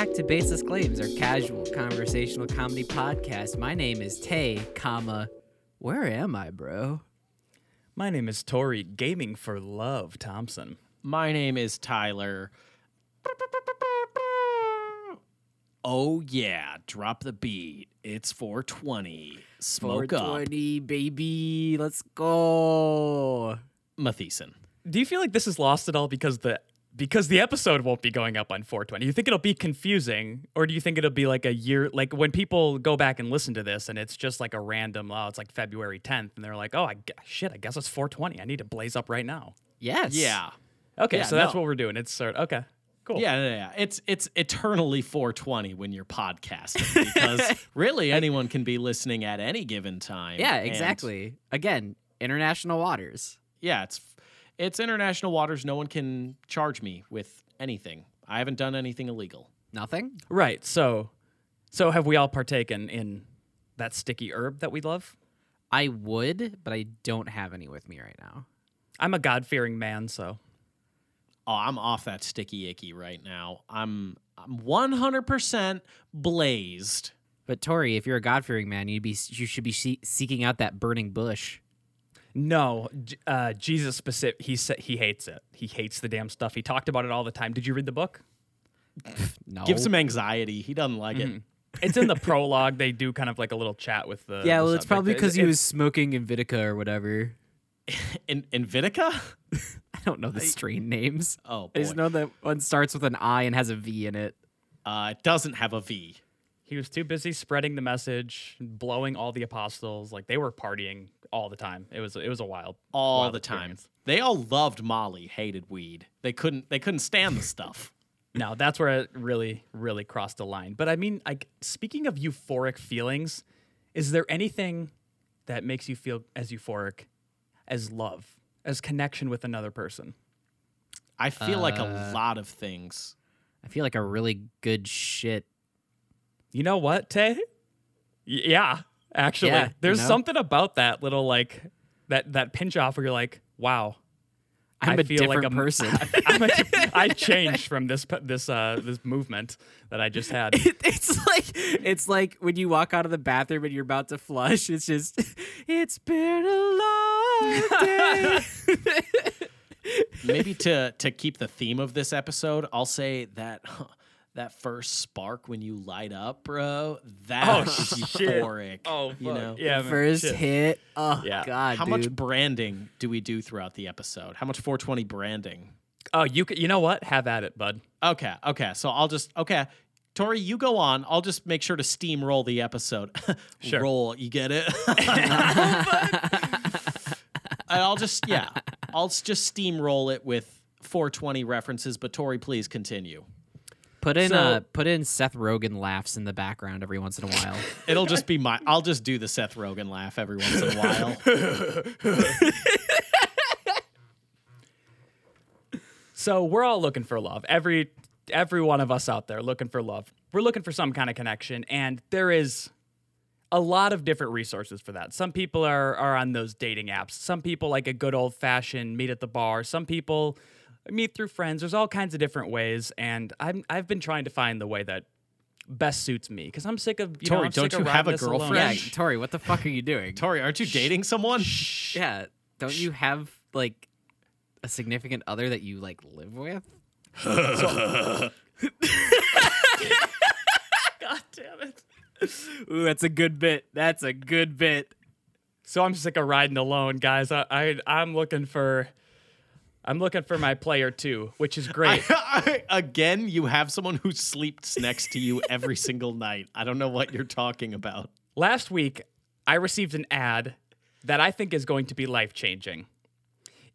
back to Baseless Claims, our casual conversational comedy podcast. My name is Tay, comma, where am I, bro? My name is Tori, gaming for love, Thompson. My name is Tyler. Oh yeah, drop the beat. It's 420. Smoke up. 420, baby. Let's go. Matheson. Do you feel like this is lost at all because the because the episode won't be going up on 420? You think it'll be confusing, or do you think it'll be like a year like when people go back and listen to this and it's just like a random oh it's like February 10th and they're like oh I gu- shit I guess it's 420 I need to blaze up right now. Yes. Yeah. Okay, Yeah, so that's no. what we're doing. It's sort of, okay. Cool. Yeah, yeah, yeah. It's it's eternally 420 when you're podcasting because really anyone can be listening at any given time. Yeah, and, exactly. Again, international waters. yeah, it's it's international waters. No one can charge me with anything. I haven't done anything illegal. Nothing? Right. So so have we all partaken in that sticky herb that we love? I would, but I don't have any with me right now. I'm a God fearing man, so Oh, I'm off that sticky icky right now. I'm I'm 100% blazed. But Tori, if you're a God fearing man, you'd be you should be see- seeking out that burning bush. No, uh, Jesus specific. He said he hates it. He hates the damn stuff. He talked about it all the time. Did you read the book? No. Gives him anxiety. He doesn't like it. It's in the prologue. They do kind of like a little chat with the. yeah, the well, it's subject. probably It- because he was smoking Invitica or whatever. In in Vitica? I don't know the strain names. Oh I just know that one starts with an I and has a V in it. Uh, it doesn't have a V. He was too busy spreading the message, blowing all the apostles. Like they were partying all the time. It was it was a wild all wild the time. They all loved Molly, hated weed. They couldn't they couldn't stand the stuff. No, that's where it really, really crossed the line. But I mean, like speaking of euphoric feelings, is there anything that makes you feel as euphoric as love, as connection with another person? I feel like a Uh, lot of things. I feel like a really good shit. You know what, Tay? Y- yeah, actually, Yeah, you there's know? something about that little like that that pinch off where you're like, wow. I'm I a feel like different I'm- person. I'm a, I changed from this this uh this movement that I just had. it's like it's like when you walk out of the bathroom and you're about to flush. It's just it's been a long day. Maybe to to keep the theme of this episode, I'll say that that first spark when you light up, bro, that Oh, is shit. euphoric. Oh, you know. yeah, man, First shit. hit. Oh Yeah. god, How dude. much branding do we do throughout the episode? How much 420 branding? Oh, you c- you know what? Have at it, bud. Okay, okay. So I'll just okay. Tori, you go on. I'll just make sure to steamroll the episode. Sure. Roll, you get it? I'll just yeah. I'll just steamroll it with 420 references, but Tori, please continue. Put in So- uh put in Seth Rogen laughs in the background every once in a while. It'll just be my I'll just do the Seth Rogen laugh every once in a while. So we're all looking for love. Every every one of us out there looking for love. We're looking for some kind of connection, and there is a lot of different resources for that. Some people are are on those dating apps. Some people like a good old fashioned meet at the bar. Some people meet through friends. There's all kinds of different ways, and I'm I've been trying to find the way that best suits me because I'm sick of you know, Tori, I'm don't sick of you have a girlfriend? yeah, Tori, what the fuck are you doing? Tori, aren't you dating someone? Yeah, don't you have like a significant other that you like live with? God damn it. Ooh, that's a good bit. That's a good bit. So I'm sick of riding alone, guys. I, I I'm looking for I'm looking for my player two, which is great. I, again, you have someone who sleeps next to you every single night. I don't know what you're talking about. Last week, I received an ad that I think is going to be life changing.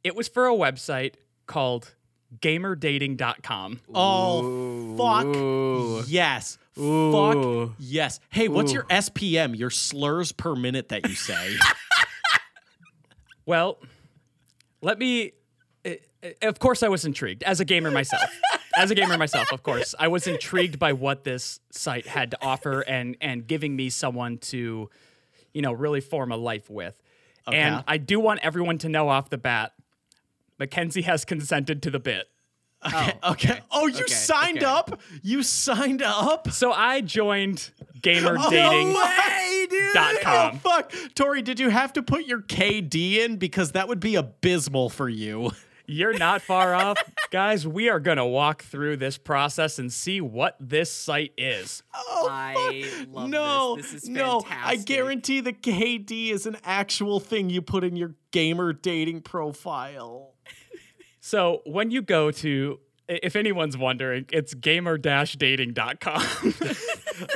It was for a website called gamerdating.com. Oh, fuck Ooh. yes. Ooh. Fuck yes. Hey, what's your SPM? Your slurs per minute that you say? Well, let me. Eh, Of course, I was intrigued as a gamer myself. As a gamer myself, of course, I was intrigued by what this site had to offer and and giving me someone to, you know, really form a life with. And I do want everyone to know off the bat, Mackenzie has consented to the bit. Oh, Okay. Oh, you Okay, signed okay. up? You signed up? So I joined gamer Oh, dating. way, dude. Dot com. Oh, fuck. Tori, did you have to put your KD in? Because that would be abysmal for you. You're not far off. Guys, we are going to walk through this process and see what this site is. Oh, I fuck. love no, this. This is no. I guarantee the KD is an actual thing you put in your gamer dating profile. So when you go to, if anyone's wondering, it's gamer-dating.com.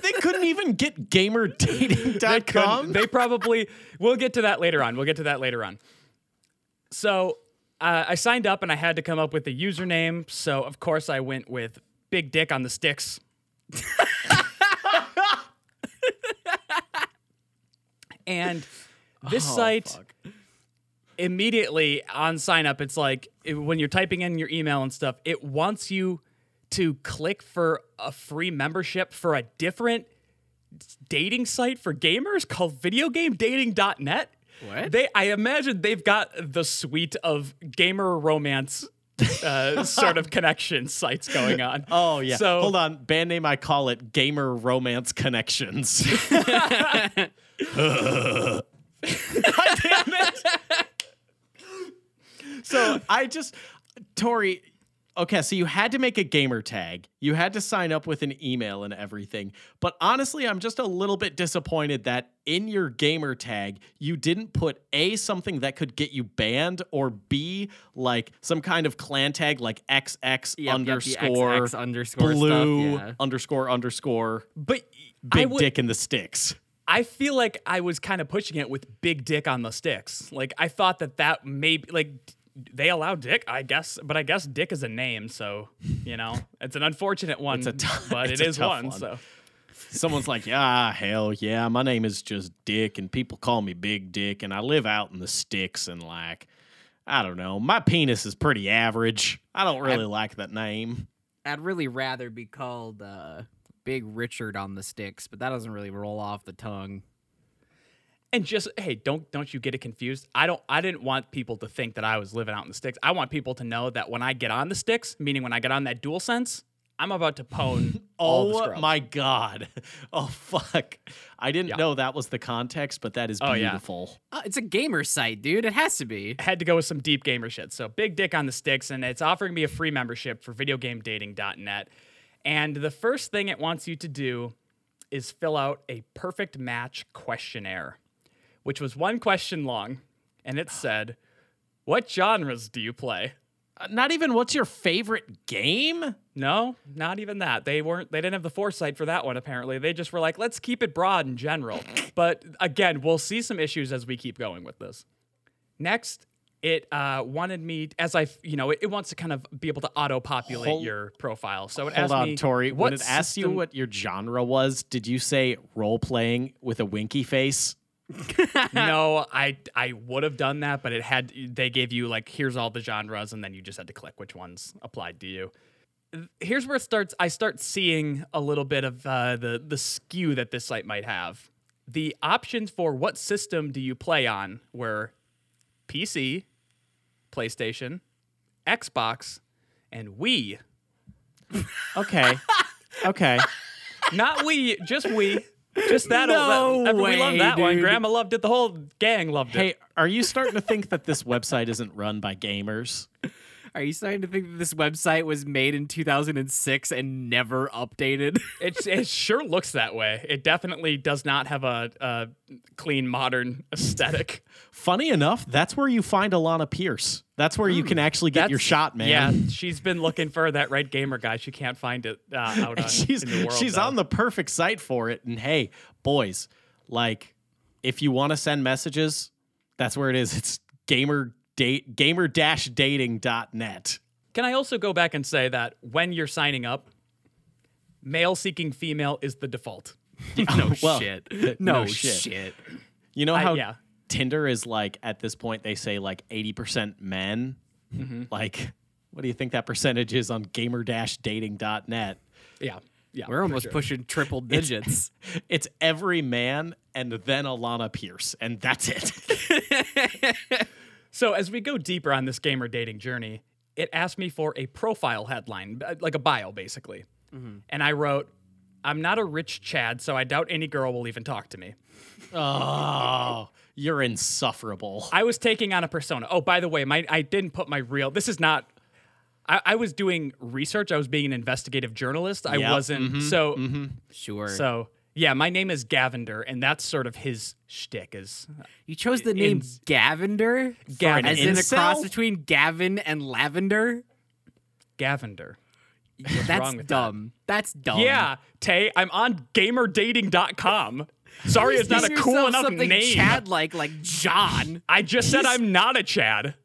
they couldn't even get they, gamerdating.com. couldn't- they probably, we'll get to that later on. We'll get to that later on. So uh, I signed up and I had to come up with a username. So of course I went with Big Dick on the Sticks. and this Oh, site fuck. immediately on sign up it's like it- when you're typing in your email and stuff it wants you to click for a free membership for a different dating site for gamers called videogamedating.net What? they i imagine they've got the suite of gamer romance uh, sort of connection sites going on Oh yeah. So- hold on. Band name I call it Gamer Romance Connections. so I just Tori Okay, so you had to make a gamer tag. You had to sign up with an email and everything. But honestly, I'm just a little bit disappointed that in your gamer tag, you didn't put A, something that could get you banned, or B, like some kind of clan tag like XX Yep, yep, underscore XX underscore blue stuff, yeah. underscore underscore but big would, dick in the sticks. I feel like I was kind of pushing it with big dick on the sticks. Like I thought that that maybe like they allow dick, I guess, but I guess dick is a name, so you know it's an unfortunate one, It's a tough- but it's it a is tough one. one. So Someone's like, ah, hell yeah, my name is just Dick, and people call me Big Dick, and I live out in the sticks, and like, I don't know, my penis is pretty average. I don't really like that name. I'd really rather be called uh, Big Richard on the sticks, but that doesn't really roll off the tongue. And just hey, don't don't you get it confused? I don't. I didn't want people to think that I was living out in the sticks. I want people to know that when I get on the sticks, meaning when I get on that dual sense, I'm about to pwn all the Oh scrubs. my god. Oh fuck. I didn't Yeah. know that was the context, but that is beautiful Oh, yeah. beautiful. Uh, it's a gamer site, dude. It has to be. I had to go with some deep gamer shit. So big dick on the sticks, and it's offering me a free membership for videogamedating.net. And the first thing it wants you to do is fill out a perfect match questionnaire, which was one question long, and it said, "What genres do you play?" Uh, not even what's your favorite game? No, not even that. They weren't. They didn't have the foresight for that one. Apparently, they just were like, "Let's keep it broad in general." But again, we'll see some issues as we keep going with this. Next, it uh, wanted me as I, you know, it, it wants to kind of be able to auto-populate Hold- your profile. So it Hold asked on, me, Tori. what When it asked you what your genre was, did you say role playing with a winky face? no, I I would have done that, but it had they gave you like here's all the genres, and then you just had to click which ones applied to you. Here's where it starts. I start seeing a little bit of uh, the the skew that this site might have. The options for what system do you play on were PC, PlayStation, Xbox, and Wii. Okay. okay. Not Wii, just Wii. Just that. No that, we love way, that one. dude. Grandma loved it. The whole gang loved it. Hey, are you starting to think that this website isn't run by gamers? Are you starting to think that this website was made in 2006 and never updated? It's, it sure looks that way. It definitely does not have a, a clean, modern aesthetic. Funny enough, that's where you find Alanah Pierce. That's where you can actually get your shot, man. Yeah, she's been looking for that red gamer guy. She can't find it uh, out on, she's in the world. she's though. on the perfect site for it. And hey, boys, like if you want to send messages, that's where it is. It's gamer date gamer dating.net. Can I also go back and say that when you're signing up, male seeking female is the default. no well, shit. no No, shit. shit. You know I- how yeah. Tinder is like at this point they say like 80% men? Mm-hmm. Like what do you think that percentage is on gamer dash dating.net? Yeah, yeah. We're almost sure. pushing triple digits. It's every man and then Alanah Pierce and that's it. So as we go deeper on this gamer dating journey, it asked me for a profile headline, like a bio, basically. Mm-hmm. And I wrote, I'm not a rich Chad, so I doubt any girl will even talk to me. Oh, you're insufferable. I was taking on a persona. Oh, by the way, my I didn't put my real. This is not. I, I was doing research. I was being an investigative journalist. I Yep, wasn't. Mm-hmm. so mm-hmm. Sure. so yeah, my name is Gavender, and that's sort of his shtick. Is you chose the name in- Gavender? Gavin. As in a cross between Gavin and Lavender? Gavender. That's wrong with that? dumb. That's dumb. Yeah, Tay, I'm on gamerdating.com. Sorry, it's not a cool enough something name. Chad like like John. I just said I'm not a Chad.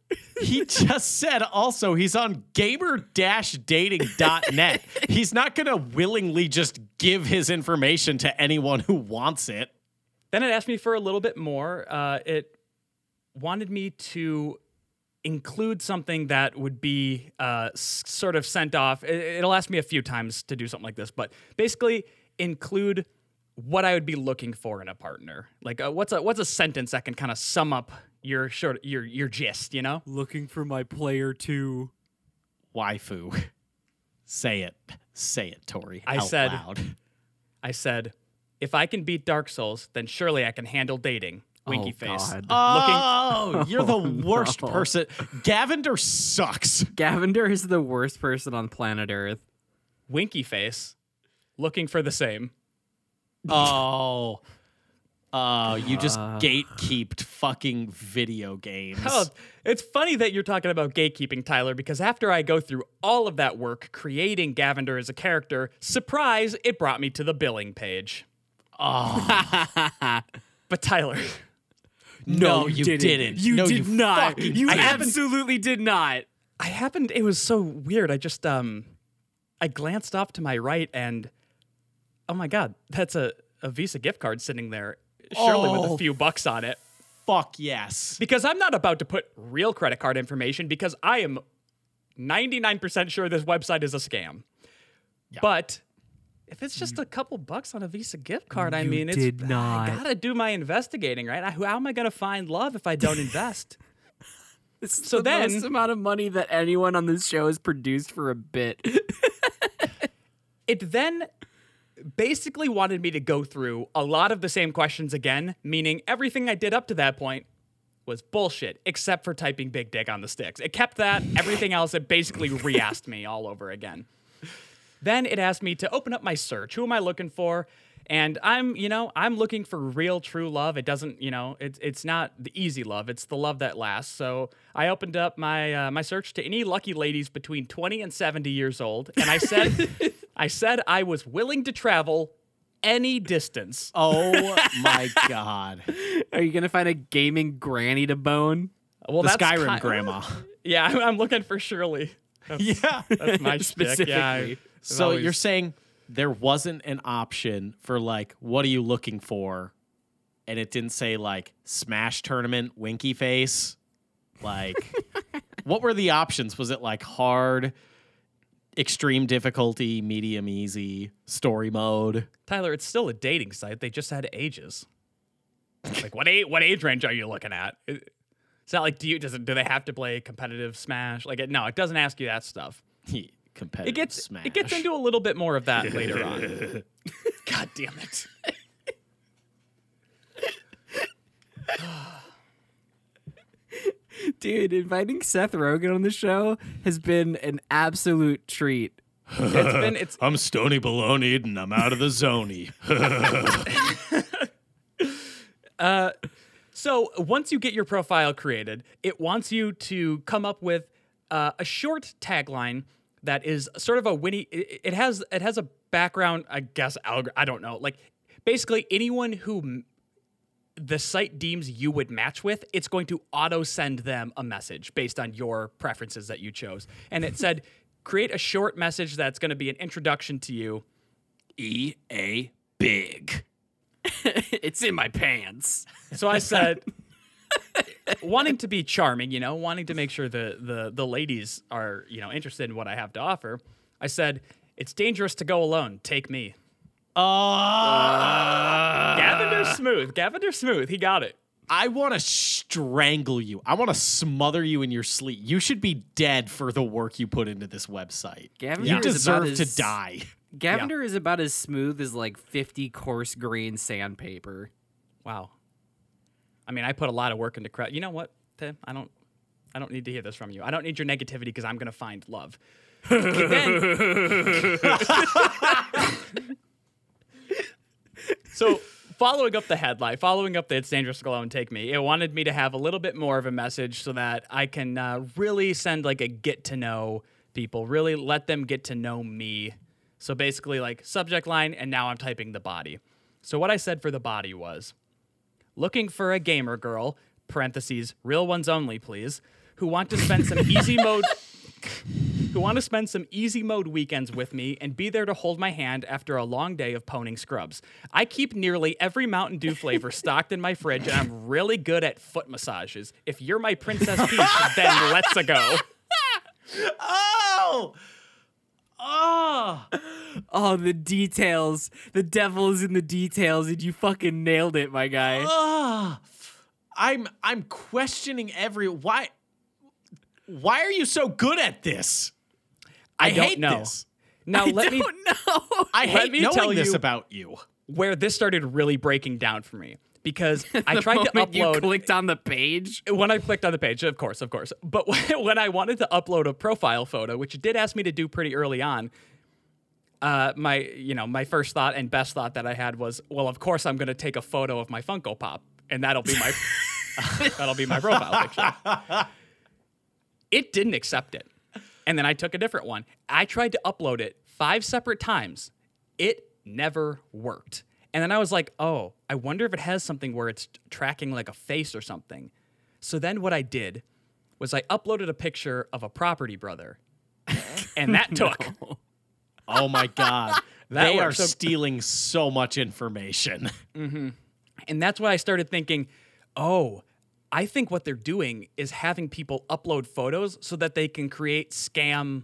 He just said also he's on gamer-dating.net. he's not going to willingly just give his information to anyone who wants it. Then it asked me for a little bit more. Uh, it wanted me to include something that would be uh, sort of sent off. It, it'll ask me a few times to do something like this, but basically include what I would be looking for in a partner. Like, uh, what's a what's a sentence that can kind of sum up your short your your gist? You know? Looking for my player two. Waifu. Say it. Say it, Tori. I out said- loud. I said, if I can beat Dark Souls, then surely I can handle dating. Winky Oh, face. God. Oh, you're the oh, worst no. person. Gavender sucks. Gavender is the worst person on planet Earth. Winky face. Looking for the same. Oh. Oh, you just gatekeeped fucking video games. Oh, it's funny that you're talking about gatekeeping, Tyler, because after I go through all of that work creating Gavender as a character, surprise, it brought me to the billing page. Oh. but Tyler, No, you didn't. You No, did you not. You didn't. absolutely did not. I happened it was so weird. I just um I glanced off to my right and oh my god, that's a, a Visa gift card sitting there, surely with Oh. a few bucks on it. Fuck yes. Because I'm not about to put real credit card information because I am 99% sure this website is a scam. But if it's just a couple bucks on a Visa gift card, I mean, it's did not. I gotta do my investigating, right? I, how am I gonna find love if I don't invest? It's So the then- most amount of money that anyone on this show has produced for a bit. it then basically wanted me to go through a lot of the same questions again, meaning everything I did up to that point was bullshit, except for typing big dick on the sticks. It kept that. Everything else, it basically re asked me all over again. Then it asked me to open up my search. Who am I looking for? And I'm, you know, I'm looking for real, true love. It doesn't, you know, it's it's not the easy love. It's the love that lasts. So I opened up my uh, my search to any lucky ladies between 20 and 70 years old, and I said, I said I was willing to travel any distance. Oh my god. Are you gonna find a gaming granny to bone? Well, The that's Skyrim ki- grandma. Yeah, I'm, I'm looking for Shirley. yeah. That's my shtick. Yeah, I- Specifically. So always- you're saying there wasn't an option for like, what are you looking for? And it didn't say like Smash Tournament, Winky Face. Like, what were the options? Was it like hard, extreme difficulty, medium easy, story mode? Tyler, it's still a dating site. They just had ages. like what age? What age range are you looking at? It's not like do you does it, do they have to play competitive Smash? Like it, no, it doesn't ask you that stuff. Competitive It gets Smash. it gets into a little bit more of that later on. God damn it! Dude, inviting Seth Rogen on the show has been an absolute treat. It's been it's I'm Stony Baloney and I'm out of the zony. So once you get your profile created, it wants you to come up with uh, a short tagline that is sort of a witty. It, has it has a background, I guess. I don't know. Like basically anyone who the site deems you would match with, it's going to auto send them a message based on your preferences that you chose. And it said, create a short message that's going to be an introduction to you. E A Big. it's in my pants. So I said, wanting to be charming, you know, wanting to make sure the the the ladies are, you know, interested in what I have to offer. I said, it's dangerous to go alone. Take me. Uh, Gavender Smooth. Gavender Smooth. He got it. I want to strangle you. I want to smother you in your sleep. You should be dead for the work you put into this website. Gavin you is about deserve to as- die. Gavender is about as smooth as like 50 coarse grain sandpaper. Wow. I mean, I put a lot of work into credit. You know what, Tim? I don't. I don't need to hear this from you. I don't need your negativity because I'm gonna find love. Then- so, following up the headline, following up the "It's Dangerous to Go Alone, Take Me," it wanted me to have a little bit more of a message so that I can uh, really send like a get to know people, really let them get to know me. So basically, like subject line, and now I'm typing the body. So what I said for the body was looking for a gamer girl parentheses real ones only please who want to spend some easy mode who want to spend some easy mode weekends with me and be there to hold my hand after a long day of pwning scrubs. I keep nearly every Mountain Dew flavor stocked in my fridge, and I'm really good at foot massages. If you're my Princess Peach, then let's go. Oh! Oh! Oh, the details. The devil is in the details, and you fucking nailed it, my guy. Oh! I'm I'm questioning every why why are you so good at this? I, don't hate know. this. Now I let me know. I hate me knowing this you- about you. where this started really breaking down for me because I tried to moment You upload clicked on the page. when I clicked on the page, of course, of course. But when I wanted to upload a profile photo, which it did ask me to do pretty early on, uh, my you know my first thought and best thought that I had was, well, of course I'm going to take a photo of my Funko Pop, and that'll be my that'll be my profile picture. It didn't accept it, and then I took a different one. I tried to upload it five separate times. It never worked. And then I was like, oh, I wonder if it has something where it's tracking like a face or something. So then what I did was I uploaded a picture of a property brother. and that took. Oh my god. They are. So- stealing so much information. Mm-hmm. And that's why I started thinking, oh, I think what they're doing is having people upload photos so that they can create scam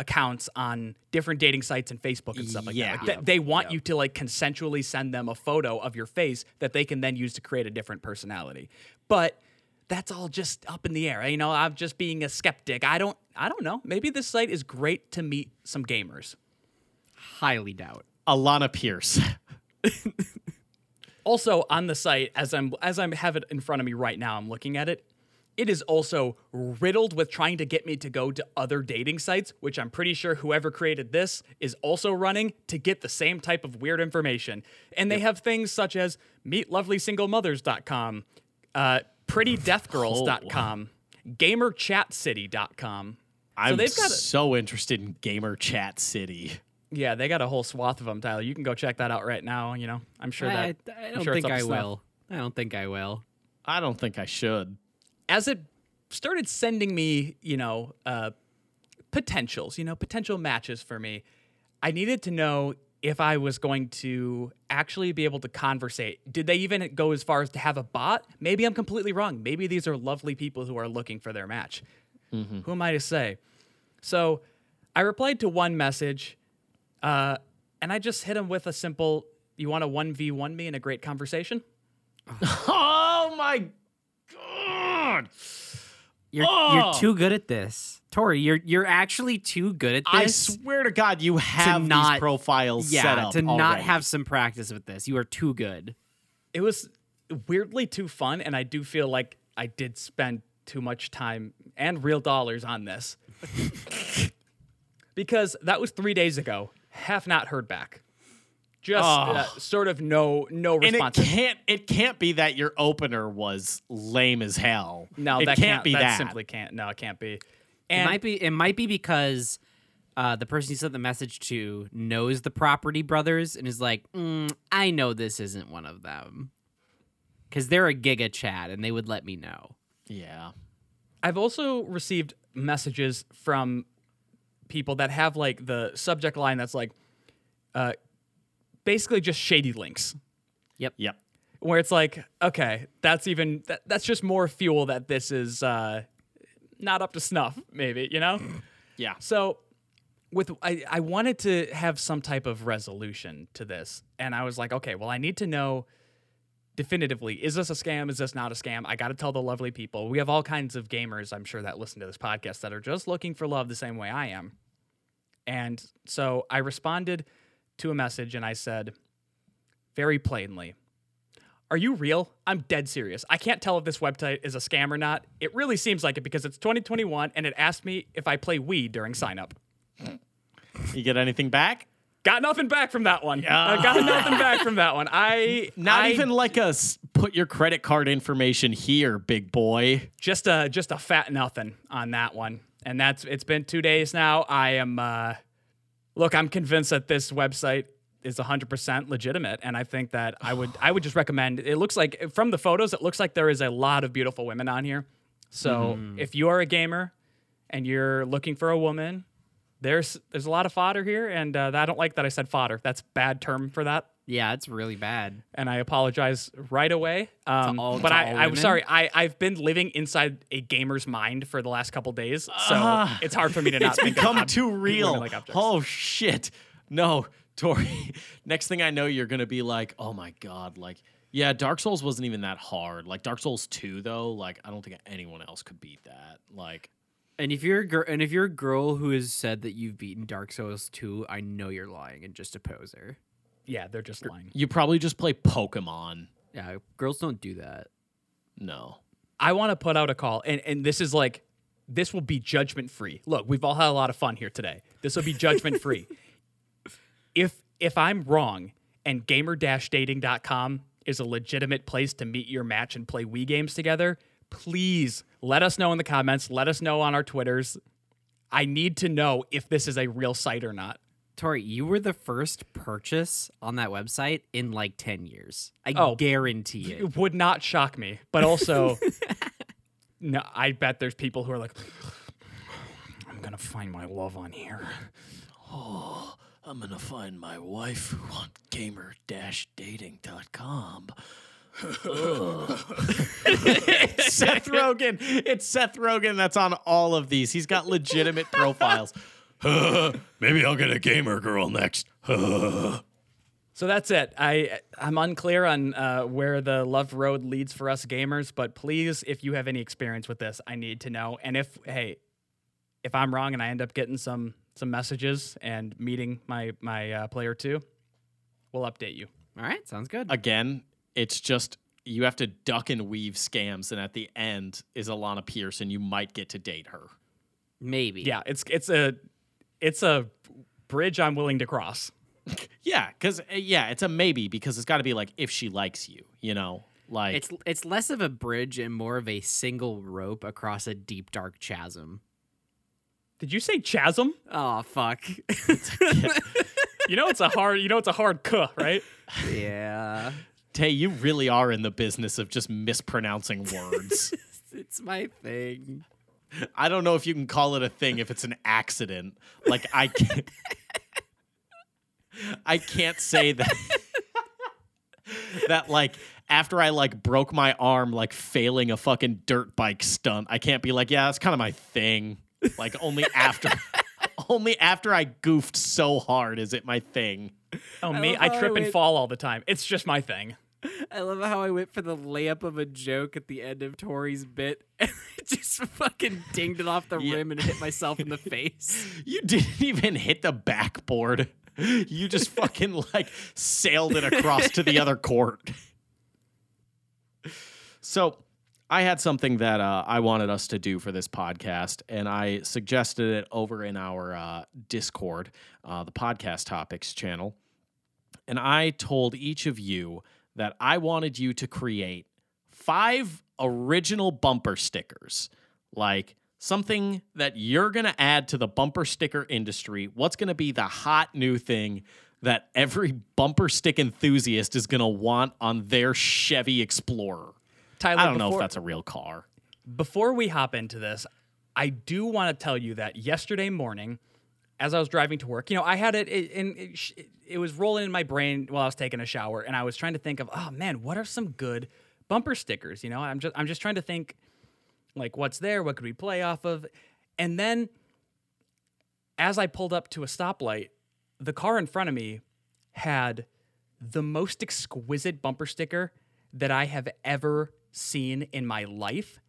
accounts on different dating sites and Facebook and stuff like that. Like, Yeah. th- they want you to like consensually send them a photo of your face that they can then use to create a different personality. But that's all just up in the air. You know, I'm just being a skeptic. I don't I don't know. Maybe this site is great to meet some gamers. Highly doubt. Alanah Pierce. Also on the site, as I'm as I'm have it in front of me right now, I'm looking at it. It is also riddled with trying to get me to go to other dating sites, which I'm pretty sure whoever created this is also running to get the same type of weird information. And they have things such as meetlovelysinglemothers.com, uh, prettydeathgirls.com, gamerchatcity.com. I'm they've got a- so interested in Gamer Chat City. Yeah, they got a whole swath of them, Tyler. You can go check that out right now. You know, I'm sure that I, I don't sure think I to snuff. will. I don't think I will. I don't think I should. As it started sending me, you know, uh, potentials, you know, potential matches for me, I needed to know if I was going to actually be able to conversate. Did they even go as far as to have a bot? Maybe I'm completely wrong. Maybe these are lovely people who are looking for their match. Who am I to say? So I replied to one message, uh, and I just hit him with a simple, "You want to one v one me in a great conversation?" Oh my god. You're Oh! you're too good at this, Tori. You're you're actually too good at this. I swear to God, you have not- these profiles set up to not have some practice with this. You are too good. it was weirdly too fun and i do feel like i did spend too much time and real dollars on this because that was three days ago have not heard back just uh, sort of no no response. and it can't it can't be that your opener was lame as hell. no it that can't, be that. simply can't no it can't be It might be. It might be because uh, the person you sent the message to knows the Property Brothers and is like, mm, "I know this isn't one of them," because they're a Giga Chad and they would let me know. yeah. I've also received messages from people that have like the subject line that's like uh basically just shady links Yep. Yep. Where it's like, okay, that's even that, that's just more fuel that this is uh, not up to snuff, maybe you know. Yeah. So, with I, I wanted to have some type of resolution to this, and I was like, okay, well, I need to know definitively is this a scam? Is this not a scam? I got to tell the lovely people. We have all kinds of gamers, I'm sure, that listen to this podcast that are just looking for love the same way I am. And so I responded to a message and I said, very plainly, Are you real? I'm dead serious. I can't tell if this website is a scam or not. It really seems like it because it's 2021 and it asked me if I play Wii during sign up. You get anything back? Got nothing back from that one. Yeah. I got nothing back from that one. I Not I- even like a s- put your credit card information here, big boy. just a just a fat nothing on that one. And that's it's been two days now. I am uh, look. I'm convinced that this website is 100% legitimate, and I think that I would I would just recommend. It looks like from the photos, it looks like there is a lot of beautiful women on here. So if you are a gamer and you're looking for a woman, there's there's a lot of fodder here, and uh, I don't like that I said fodder. That's bad term for that Yeah, it's really bad. and I apologize right away. Um, all- but to I, all I'm sorry. I, I've been living inside a gamer's mind for the last couple days, so Ah. it's hard for me to not It's become too real. like oh shit. No, Tori. Next thing I know, you're gonna be like, oh my god, like, yeah, Dark Souls wasn't even that hard. Like Dark Souls 2, though, like I don't think anyone else could beat that. Like, And if you're a girl, and if you're a girl who has said that you've beaten Dark Souls 2, I know you're lying and just a poser. Yeah, they're just lying. you probably just play Pokemon. Yeah, girls don't do that. No. I want to put out a call, and and this is like, this will be judgment free. Look, we've all had a lot of fun here today. This will be judgment free. if if I'm wrong, and gamer-dating.com is a legitimate place to meet your match and play Wii games together, please let us know in the comments. Let us know on our Twitters. I need to know if this is a real site or not. Tori, you were the first purchase on that website in like 10 years. I Oh. guarantee it. It would not shock me, but also, no, I bet there's people who are like, I'm gonna find my love on here. Oh, I'm gonna find my wife on gamer-dating.com. Seth Rogen. It's Seth Rogen that's on all of these. He's got legitimate profiles. Maybe I'll get a gamer girl next. So that's it. I I'm unclear on uh, where the love road leads for us gamers, but please, if you have any experience with this, I need to know. And if hey, if I'm wrong and I end up getting some some messages and meeting my my uh, player two, we'll update you. All right, sounds good. Again, it's just you have to duck and weave scams, and at the end is Alanah Pierce, and you might get to date her. Maybe. Yeah, it's it's a it's a bridge I'm willing to cross. Yeah, because uh, yeah, it's a maybe because it's got to be like if she likes you, you know, like It's it's less of a bridge and more of a single rope across a deep dark chasm. Did you say chasm? Oh fuck. You know it's a hard you know it's a hard kuh, right? yeah. Tay, you really are in the business of just mispronouncing words. It's my thing. I don't know if you can call it a thing if it's an accident. Like I can't I can't say that that like after I like broke my arm like failing a fucking dirt bike stunt, I can't be like, yeah, that's kind of my thing. Like only after only after I goofed so hard is it my thing. Oh me, love I trip I and fall all the time. It's just my thing. I love how I went for the layup of a joke at the end of Tori's bit and just fucking dinged it off the Yeah. rim and hit myself in the face. You didn't even hit the backboard. You just fucking like sailed it across to the other court. So, I had something that uh, I wanted us to do for this podcast, and I suggested it over in our uh, Discord, uh, the podcast topics channel. And I told each of you that I wanted you to create five original bumper stickers, like something that you're going to add to the bumper sticker industry. What's going to be the hot new thing that every bumper stick enthusiast is going to want on their Chevy Explorer? Tyler, I don't know if that's a real car. Before we hop into this, I do want to tell you that yesterday morning, as I was driving to work, you know, I had it, it and it, it was rolling in my brain while I was taking a shower, and I was trying to think of, oh man, what are some good bumper stickers? You know, I'm just I'm just trying to think, like, what's there? What could we play off of? And then, as I pulled up to a stoplight, the car in front of me had the most exquisite bumper sticker that I have ever seen in my life.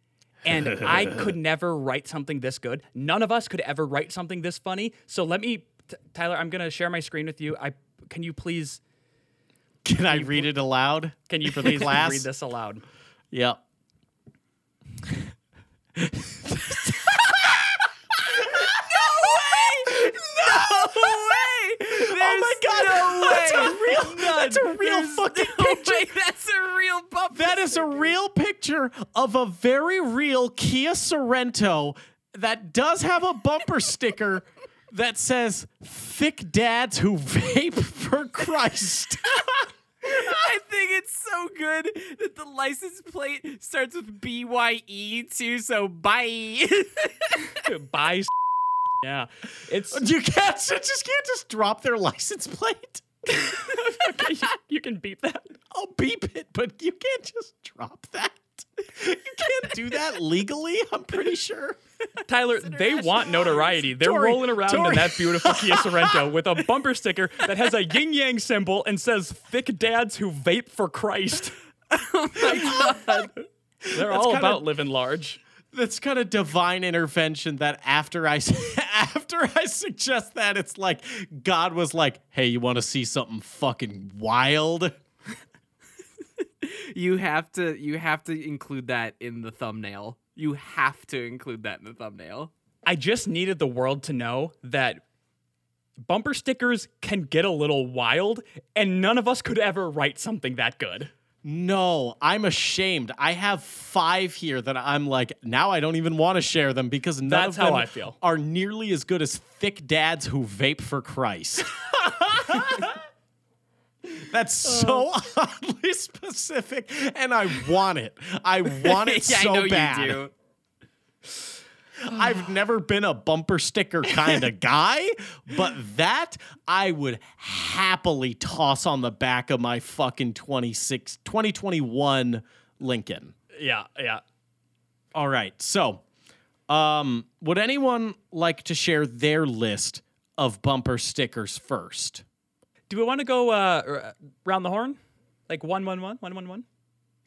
And I could never write something this good. None of us could ever write something this funny. So let me, T- Tyler, I'm going to share my screen with you. I Can you please, Can I read it aloud? can you For the please class? read this aloud? Yep. No way! No way! Oh my god! that's a real. That's a real fucking picture. Wait, that's a real bumper. That is a real picture of a very real Kia Sorento that does have a bumper sticker that says "Thick Dads Who Vape for Christ." I think it's so good that the license plate starts with BYE too. So bye. Buy. s- Yeah. It's, you can't just can't just drop their license plate. okay, you, you can beep that. I'll beep it, but you can't just drop that. You can't do that legally. I'm pretty sure. Tyler, they want notoriety. They're Tori, rolling around Tori. in that beautiful Kia Sorento with a bumper sticker that has a yin yang symbol and says "Thick dads who vape for Christ." Oh my god! They're all kinda- about living large. That's kind of divine intervention. That after I after I suggest that, it's like God was like, "Hey, you want to see something fucking wild?" you have to you have to include that in the thumbnail. You have to include that in the thumbnail. I just needed the world to know that bumper stickers can get a little wild, and none of us could ever write something that good. No, I'm ashamed. I have five here that I'm like, now I don't even want to share them because none That's of them how I feel. are nearly as good as thick dads who vape for Christ. That's so oddly specific, and I want it. I want it yeah, so bad. I've never been a bumper sticker kind of guy, but that I would happily toss on the back of my fucking 26, 2021 Lincoln. Yeah, yeah. All right. So, um, would anyone like to share their list of bumper stickers first? Do we want to go uh, r- round the horn? Like one, one, one, one, one, one?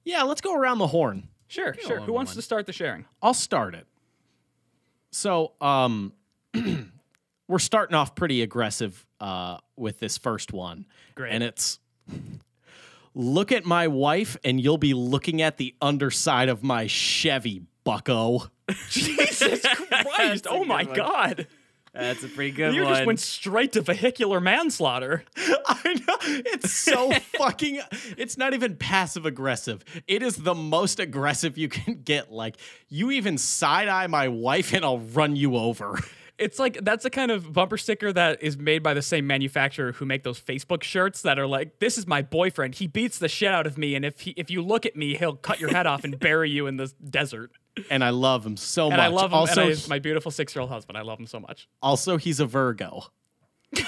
Yeah, let's go around the horn. Sure, sure. Who wants one. to start the sharing? I'll start it. So, um, we're starting off pretty aggressive uh, with this first one. Great. And it's look at my wife, and you'll be looking at the underside of my Chevy, bucko. Jesus Christ! Oh my good one. God! That's a pretty good You one. You just went straight to vehicular manslaughter. I know. It's so fucking. It's not even passive aggressive. It is the most aggressive you can get. Like, you even side eye my wife, and I'll run you over. It's like that's the kind of bumper sticker that is made by the same manufacturer who make those Facebook shirts that are like, "This is my boyfriend. He beats the shit out of me, and if he, if you look at me, he'll cut your head off and bury you in the desert." And I love him so And much. I love him. Also, and I, my beautiful six-year-old husband. I love him so much. also, he's a Virgo.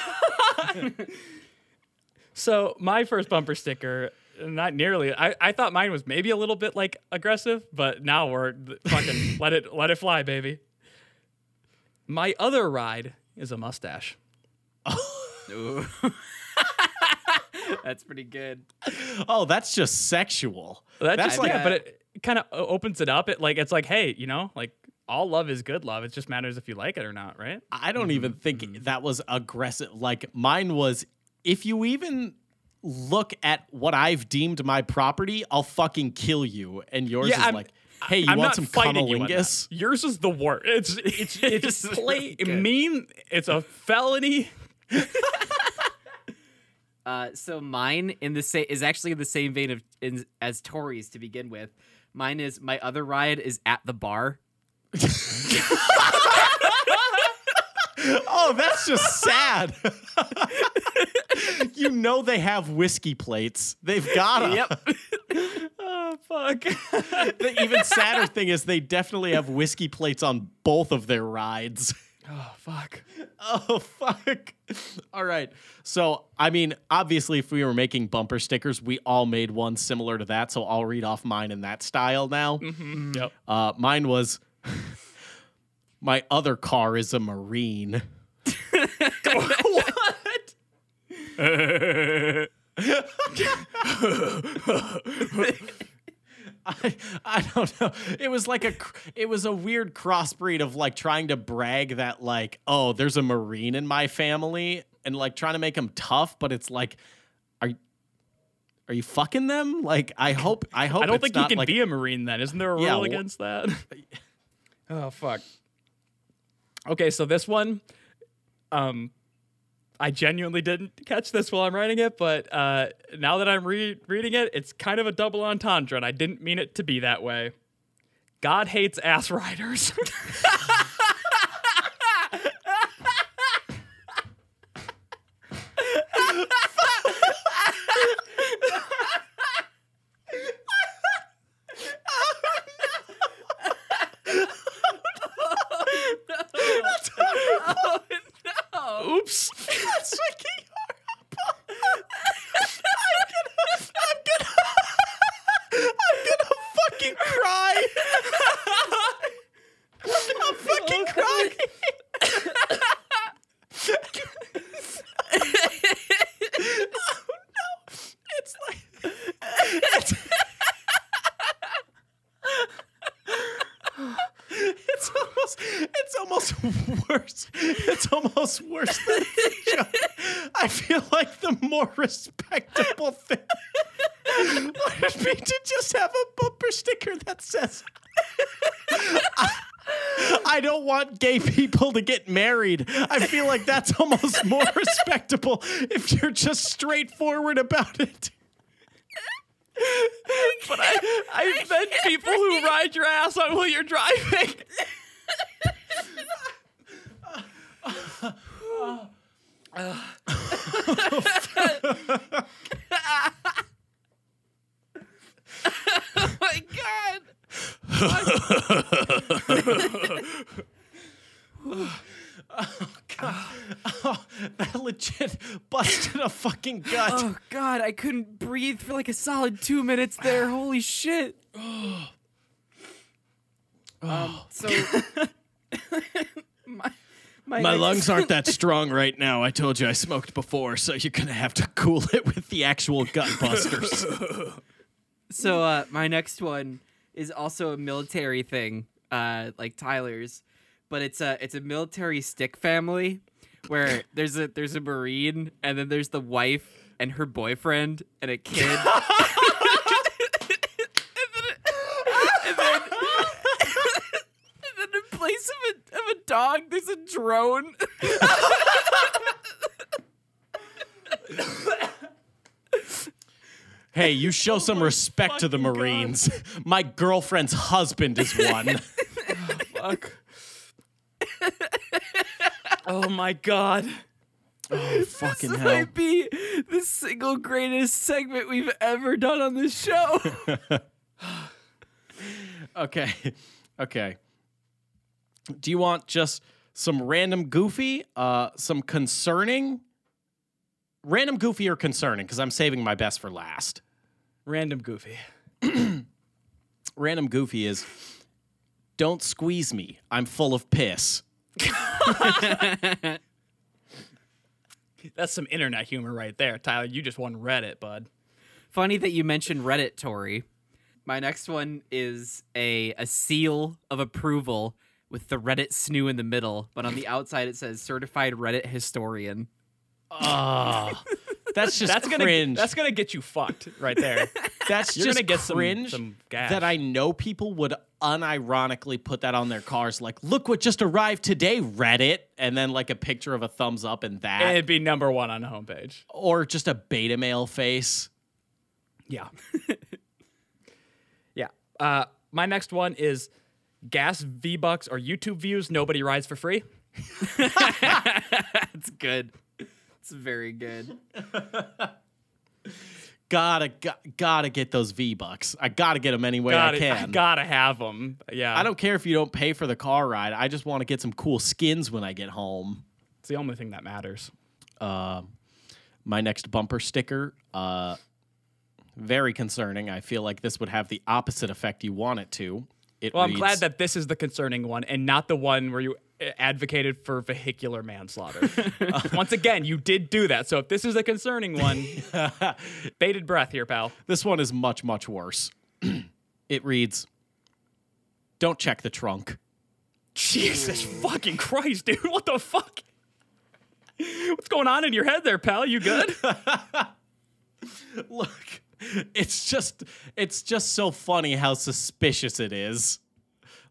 So my first bumper sticker, not nearly. I, I thought mine was maybe a little bit like aggressive, but now we're fucking let it let it fly, baby. My other ride is a mustache. Ooh. That's pretty good. Oh, that's just sexual. That's, That's like yeah, but it kind of opens it up. It like it's like, hey, you know, like all love is good love. It just matters if you like it or not, right? I don't even think that was aggressive. Like mine was, if you even look at what I've deemed my property, I'll fucking kill you. And yours Yeah, is I'm- like, hey, you I'm want some fighting you on Yours is the worst. It's it's it's It's play good. mean. It's a felony. Uh, so mine in the same is actually in the same vein of in, as Tori's to begin with. Mine is my other ride is at the bar. Oh, that's just sad. you know they have whiskey plates. They've got them. Yep. Oh fuck. The even sadder thing is they definitely have whiskey plates on both of their rides. Oh fuck. Oh fuck. All right. So, I mean, obviously if we were making bumper stickers, we all made one similar to that, so I'll read off mine in that style now. Yep. Uh mine was my other car is a marine. what? I, I don't know. It was like a it was a weird crossbreed of like trying to brag that like oh there's a marine in my family and like trying to make him tough, but it's like are are you fucking them? Like I hope I hope I don't think you can like, be a marine then. Isn't there a Yeah, rule against that? oh fuck. Okay, so this one, um, I genuinely didn't catch this while I'm writing it, but uh, now that I'm re- reading it, it's kind of a double entendre, and I didn't mean it to be that way. God hates ass riders. Oops. That's freaking horrible. I'm gonna, I'm gonna, I'm gonna fucking cry. I'm fucking crying. oh no! It's like it's. It's almost it's almost worse. It's almost worse than the joke. I feel like the more respectable thing would be to just have a bumper sticker that says I, I don't want gay people to get married. I feel like that's almost more respectable if you're just straightforward about it. But I, I meant people who ride your ass on while you're driving. Oh my god. Oh, god. Oh, that legit busted a fucking gut. Oh god, I couldn't breathe for like a solid two minutes there. Holy shit. um, so my, my, My lungs aren't that strong right now. I told you I smoked before, so you're gonna have to cool it with the actual gut busters. So uh, my next one is also a military thing, uh, like Tyler's, but it's a it's a military stick family where there's a there's a marine and then there's the wife and her boyfriend and a kid. and then, and then, and then in place of a of a dog, there's a drone. hey, you show some respect to the fucking God. Marines. My girlfriend's husband is one. Fuck. oh my god. oh, fucking this hell. might be the single greatest segment we've ever done on this show. Okay. Okay. Do you want just some random goofy, uh, some concerning? Random goofy or concerning? Because I'm saving my best for last. Random goofy. Random goofy is don't squeeze me. I'm full of piss. That's some internet humor right there. Tyler, you just won Reddit, bud. Funny that you mentioned Reddit, Tori. My next one is a a seal of approval with the Reddit snoo in the middle, but on the outside it says certified Reddit historian. Oh, that's just That's gonna that's gonna get you fucked right there. That's You're just gonna get some- cringe some gas. that I know people would unironically put that on their cars. Like, look what just arrived today, Reddit, and then like a picture of a thumbs up and that, It'd be number one on the homepage. or just a beta male face. Yeah. yeah. Uh, my next one is gas V bucks or YouTube views. Nobody rides for free. That's good. It's very good. Gotta, got, gotta get those V bucks. I gotta get them any way gotta, I can. gotta have them. Yeah. I don't care if you don't pay for the car ride. I just want to get some cool skins when I get home. It's the only thing that matters. Uh, my next bumper sticker, uh, very concerning. I feel like this would have the opposite effect you want it to. It Well, I'm glad that this is the concerning one and not the one where you uh, advocated for vehicular manslaughter. Once again, you did do that. So if this is a concerning one, bated breath here, pal. This one is much, much worse. it reads Don't check the trunk. Jesus fucking Christ, dude. What the fuck? What's going on in your head there, pal? You good? Look, it's just it's just so funny how suspicious it is.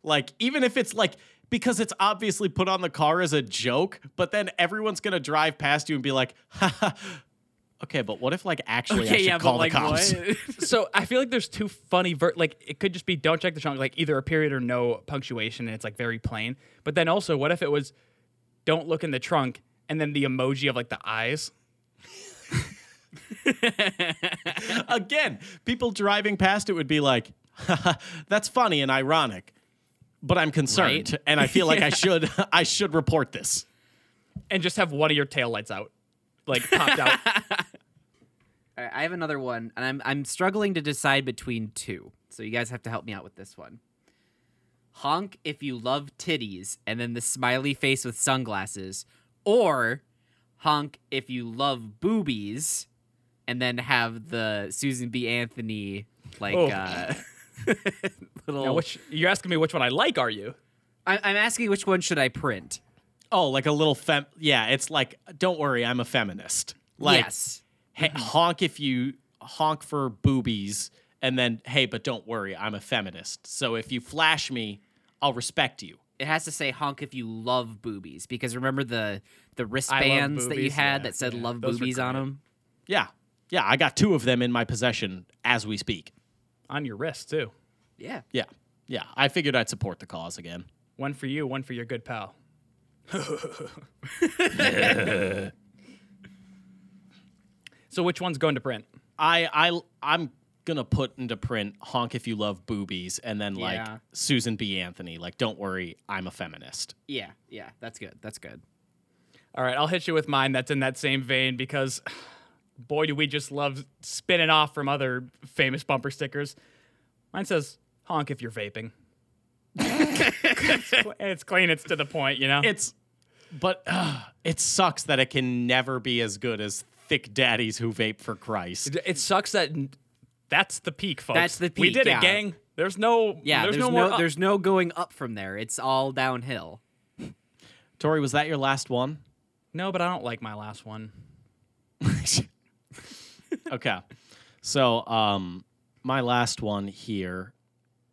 Like even if it's like because it's obviously put on the car as a joke, but then everyone's gonna drive past you and be like, Haha, okay, but what if like actually I Okay, should yeah, call but like cops? so I feel like there's two funny ver- like it could just be don't check the trunk like either a period or no punctuation and it's like very plain. But then also what if it was don't look in the trunk and then the emoji of like the eyes? Again, people driving past it would be like, that's funny and ironic. But I'm concerned Right? and I feel like I should I should report this. and just have one of your taillights out. Like popped out. All right, I have another one, and I'm I'm struggling to decide between two. So you guys have to help me out with this one. Honk if you love titties, and then the smiley face with sunglasses, or honk if you love boobies, and then have the Susan B. Anthony like Oh. uh, little. now, which you're asking me which one I like, are you? I, I'm asking which one should I print? Oh, like a little fem yeah, it's like don't worry, I'm a feminist. Like yes. hey, honk if you honk for boobies, and then hey, but don't worry, I'm a feminist. So if you flash me, I'll respect you. it has to say honk if you love boobies because remember the the wristbands that you had yeah, that said yeah, love those boobies on them. Yeah, yeah, I got two of them in my possession as we speak. On your wrist too. Yeah. Yeah, yeah, I figured I'd support the cause again. One for you, one for your good pal. so which one's going to print? I, I, I'm gonna put into print honk if you love boobies, and then like Yeah. Susan B. Anthony, like don't worry, I'm a feminist. Yeah, yeah, that's good. That's good. All right, I'll hit you with mine that's in that same vein because boy do we just love spinning off from other famous bumper stickers. Mine says honk if you're vaping. it's clean, it's to the point, you know? It's, but uh, it sucks that it can never be as good as thick daddies who vape for Christ. It, it sucks that that's the peak, folks. That's the peak. We did yeah. it, gang. There's no Yeah, there's, there's, no, no, more up. there's no going up from there. It's all downhill. Tori, was that your last one? No, but I don't like my last one. okay. So, um, my last one here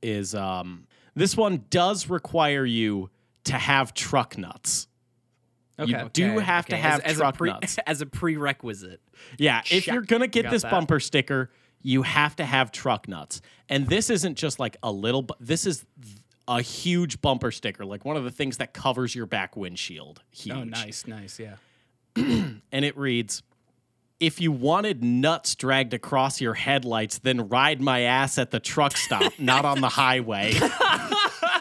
is um, this one does require you to have truck nuts. Okay. You do Okay, have to have as, truck as pre- nuts. as a prerequisite. Yeah, if you're gonna get Got this that. bumper sticker, you have to have truck nuts. And this isn't just like a little. Bu- this is a huge bumper sticker, like one of the things that covers your back windshield. Huge. Oh, nice, nice, yeah. and it reads if you wanted nuts dragged across your headlights then ride my ass at the truck stop not on the highway ah,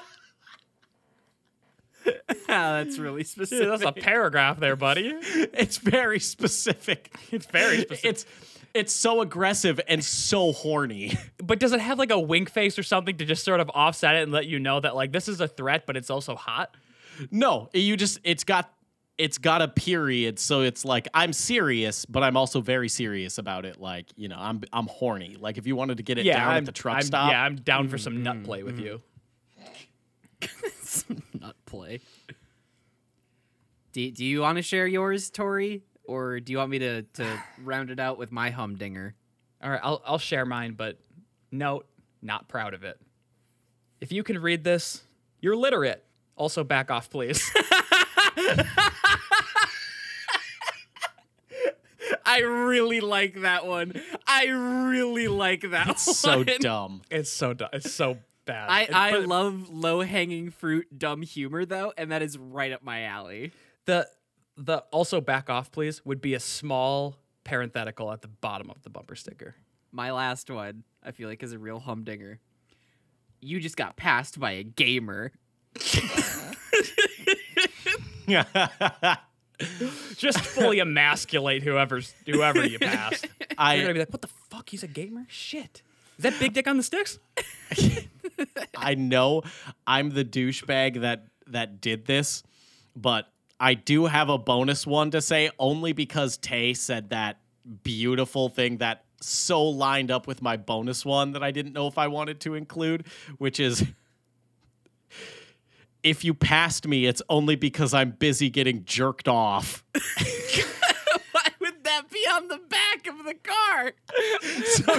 that's really specific. Dude, that's a paragraph there, buddy. it's very specific It's very specific. it's it's so aggressive and so horny But does it have like a wink face or something to just sort of offset it and let you know that like this is a threat, but it's also hot? no you just it's got it's got a period so it's like i'm serious but i'm also very serious about it like you know i'm i'm horny like if you wanted to get it down I'm, at the truck I'm- stop Yeah, I'm down for mm, some nut mm, play with mm. you. Nut play. Do, do you want to share yours, Tori? Or do you want me to, to round it out with my humdinger? All right, I'll I'll share mine, but note, not proud of it. If you can read this, you're literate. Also, back off, please. I really like that one. I really like that one. so dumb it's so dumb. it's so bad. I, It- I but love low hanging fruit dumb humor though, and that is right up my alley. the the also back off, please would be a small parenthetical at the bottom of the bumper sticker. My last one, I feel like, is a real humdinger. You just got passed by a gamer. Just fully emasculate whoever's whoever you passed. You're i gonna be like, what the fuck? He's a gamer? Shit. Is that big dick on the sticks? I know I'm the douchebag that that did this, but I do have a bonus one to say only because Tay said that beautiful thing that so lined up with my bonus one that I didn't know if I wanted to include, which is if you passed me, it's only because I'm busy getting jerked off. Why would that be on the back of the car? so,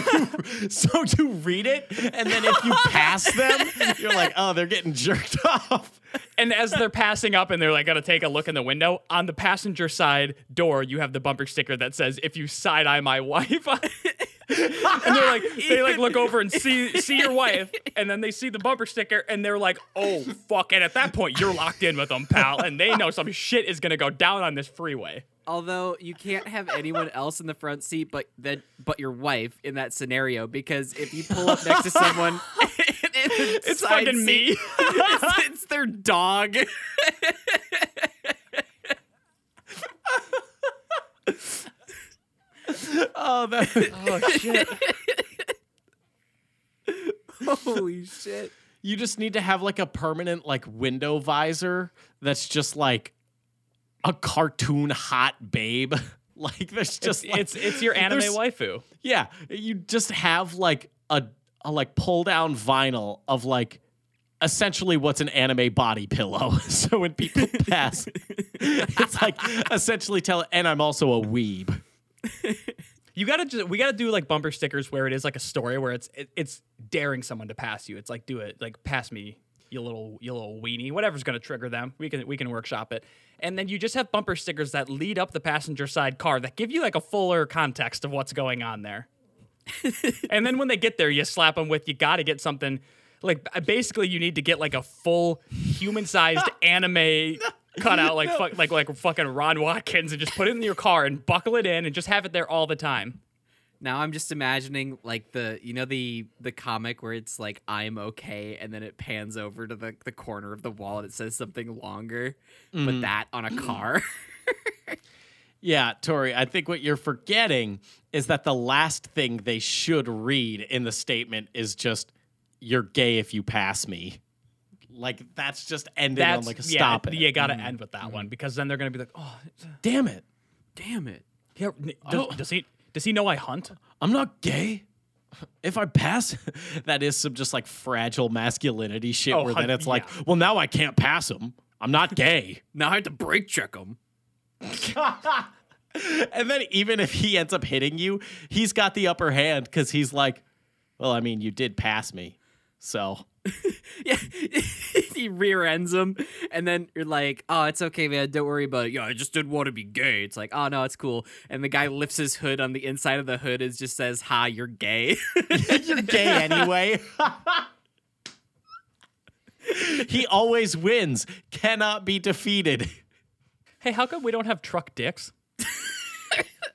you, so you read it, and then if you pass them, you're like, oh, they're getting jerked off. And as they're passing up and they're like gonna take a look in the window, on the passenger side door, you have the bumper sticker that says, "If you side eye my wife." and they're like, they like look over and see see your wife, and then they see the bumper sticker, and they're like, "Oh fuck!" And at that point, you're locked in with them, pal, and they know some shit is gonna go down on this freeway. Although you can't have anyone else in the front seat but that but your wife in that scenario because if you pull up next to someone it's, It's fucking me. it's, it's their dog. Oh, that. Oh shit! Holy shit. You just need to have like a permanent like window visor that's just like a cartoon hot babe. Like there's just It's like, it's, it's your anime waifu. Yeah, you just have like a, a like pull down vinyl of like essentially what's an anime body pillow. so when people pass, it's like essentially tell. And I'm also a weeb. You gotta just we gotta do like bumper stickers where it is like a story where it's it, it's daring someone to pass you. It's like do it like pass me you little you little weenie whatever's gonna trigger them. We can we can workshop it. And then you just have bumper stickers that lead up the passenger side car that give you like a fuller context of what's going on there. and then when they get there, you slap them with you gotta get something like basically you need to get like a full human sized anime cut out like fuck, like like fucking Ron Watkins and just put it in your car and buckle it in and just have it there all the time. Now I'm just imagining like the you know the the comic where it's like I'm okay and then it pans over to the, the corner of the wall and it says something longer, but mm-hmm. that on a car. Yeah, Tori, I think what you're forgetting is that the last thing they should read in the statement is just "You're gay if you pass me." Like that's just ended That's on like a yeah, stop it. You gotta mm-hmm. end with that mm-hmm. one because then they're gonna be like, oh, Damn it, Damn it. yeah, does, Oh. does he does he know I hunt? I'm not gay. If I pass, that is some just like fragile masculinity shit. Oh, where then it's like, well, now I can't pass him. I'm not gay. Now I have to brake check him. and then even if he ends up hitting you, he's got the upper hand because he's like, well, I mean, you did pass me, so Yeah, he rear ends him, and then you're like, "Oh, it's okay, man. Don't worry about it." Yeah, I just didn't want to be gay. It's like, "Oh no, it's cool." And the guy lifts his hood. On the inside of the hood, it just says, "Ha, you're gay." you're gay anyway. he always wins, cannot be defeated. Hey, how come we don't have truck dicks?